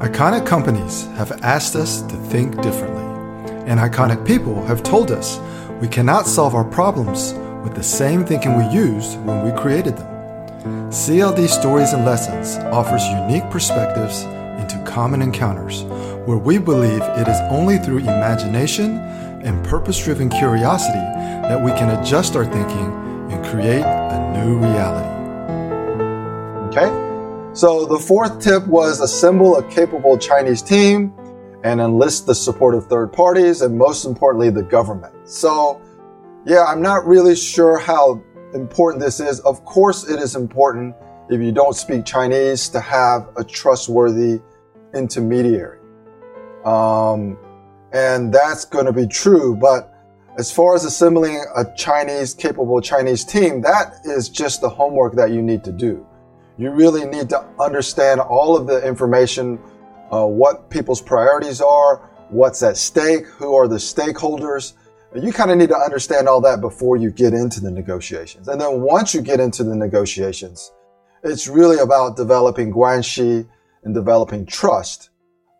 Iconic companies have asked us to think differently, and iconic people have told us we cannot solve our problems with the same thinking we used when we created them. CLD Stories and Lessons offers unique perspectives into common encounters where we believe it is only through imagination and purpose driven curiosity that we can adjust our thinking and create a new reality. Okay? So the fourth tip was assemble a capable Chinese team and enlist the support of third parties and most importantly, the government. So yeah, I'm not really sure how important this is. Of course, it is important if you don't speak Chinese to have a trustworthy intermediary. Um, and that's going to be true. But as far as assembling a Chinese, capable Chinese team, that is just the homework that you need to do. You really need to understand all of the information, uh, what people's priorities are, what's at stake, who are the stakeholders. You kind of need to understand all that before you get into the negotiations. And then once you get into the negotiations, it's really about developing guanxi and developing trust.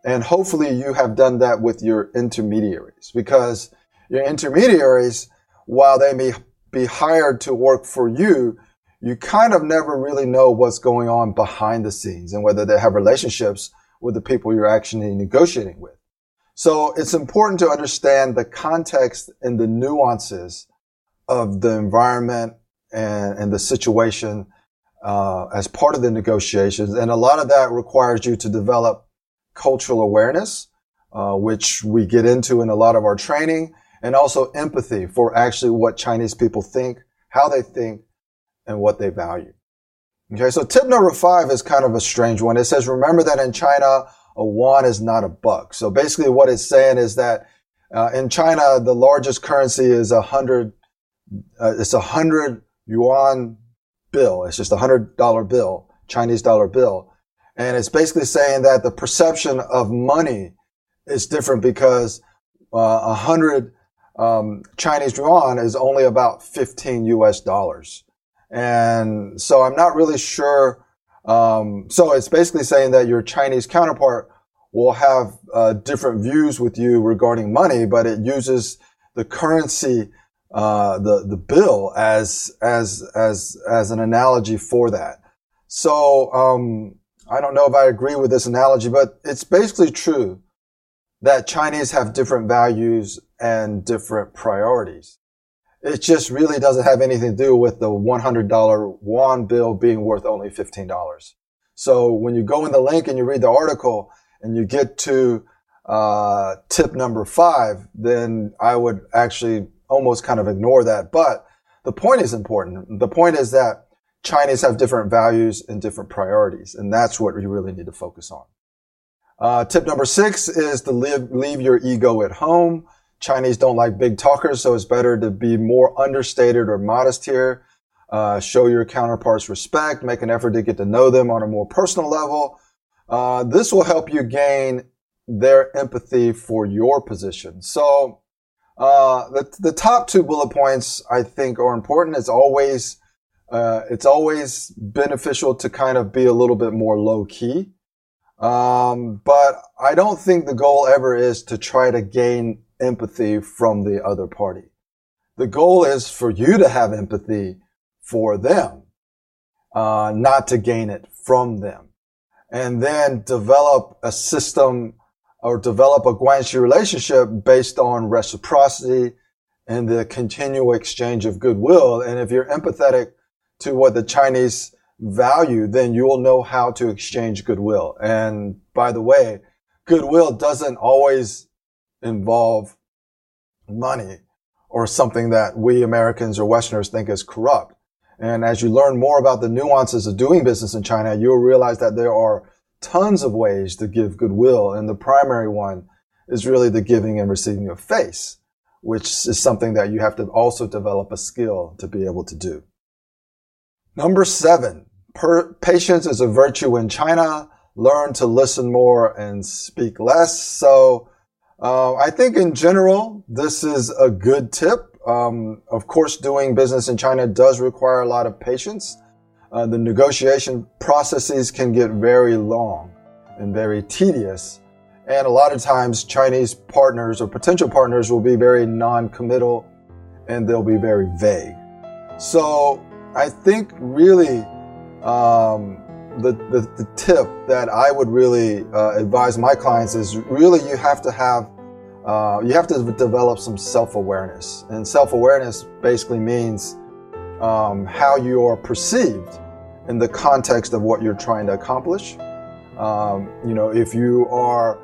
And hopefully you have done that with your intermediaries because your intermediaries, while they may be hired to work for you, you kind of never really know what's going on behind the scenes and whether they have relationships with the people you're actually negotiating with. So it's important to understand the context and the nuances of the environment and, and the situation uh, as part of the negotiations. And a lot of that requires you to develop cultural awareness, uh, which we get into in a lot of our training, and also empathy for actually what Chinese people think, how they think, and what they value. Okay, so tip number five is kind of a strange one. It says, remember that in China, a yuan is not a buck. So basically what it's saying is that uh, in China, the largest currency is a hundred, uh, it's a hundred yuan bill. It's just a hundred dollar bill, Chinese dollar bill. And it's basically saying that the perception of money is different because uh, a uh, hundred um, Chinese yuan is only about 15 US dollars. And so I'm not really sure. Um, so it's basically saying that your Chinese counterpart will have uh, different views with you regarding money, but it uses the currency, uh, the the bill as as as as an analogy for that. So um, I don't know if I agree with this analogy, but it's basically true that Chinese have different values and different priorities. It just really doesn't have anything to do with the $100 yuan bill being worth only $15. So when you go in the link and you read the article and you get to uh, tip number five, then I would actually almost kind of ignore that. But the point is important. The point is that Chinese have different values and different priorities, and that's what you really need to focus on. Uh, tip number six is to leave, leave your ego at home. Chinese don't like big talkers, so it's better to be more understated or modest here. Uh, show your counterparts respect, make an effort to get to know them on a more personal level. Uh, this will help you gain their empathy for your position. So, uh, the, the top two bullet points I think are important. It's always, uh, it's always beneficial to kind of be a little bit more low key. Um, but I don't think the goal ever is to try to gain empathy from the other party. The goal is for you to have empathy for them, uh, not to gain it from them. And then develop a system or develop a Guanxi relationship based on reciprocity and the continual exchange of goodwill. And if you're empathetic to what the Chinese value, then you will know how to exchange goodwill. And by the way, goodwill doesn't always involve money or something that we Americans or Westerners think is corrupt. And as you learn more about the nuances of doing business in China, you'll realize that there are tons of ways to give goodwill. And the primary one is really the giving and receiving of face, which is something that you have to also develop a skill to be able to do. Number seven, per- patience is a virtue in China. Learn to listen more and speak less. So uh, I think in general, this is a good tip. Um, of course, doing business in China does require a lot of patience. Uh, the negotiation processes can get very long. and very tedious. And a lot of times, Chinese partners or potential partners will be very non committal and they'll be very vague. So I think really um, the, the, the, tip that I would really uh, advise my clients is really you have to have uh, you have to develop some self-awareness. And self-awareness basically means um, how you are perceived in the context of what you're trying to accomplish. Um, you know if you are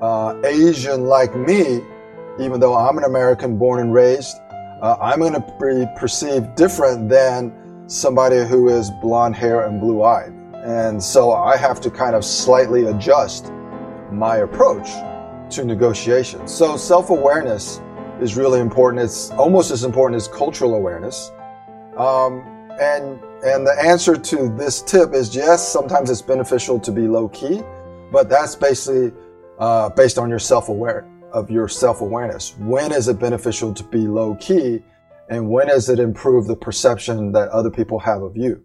uh, asian like me even though i'm an american born and raised uh, i'm going to be perceived different than somebody who is blonde hair and blue eyed and so I have to kind of slightly adjust my approach to negotiation. So self awareness is really important. It's almost as important as cultural awareness. Um, and and the answer to this tip is yes, sometimes it's beneficial to be low key, but that's basically uh, based on your self aware of your self awareness. When is it beneficial to be low key, and when does it improve the perception that other people have of you?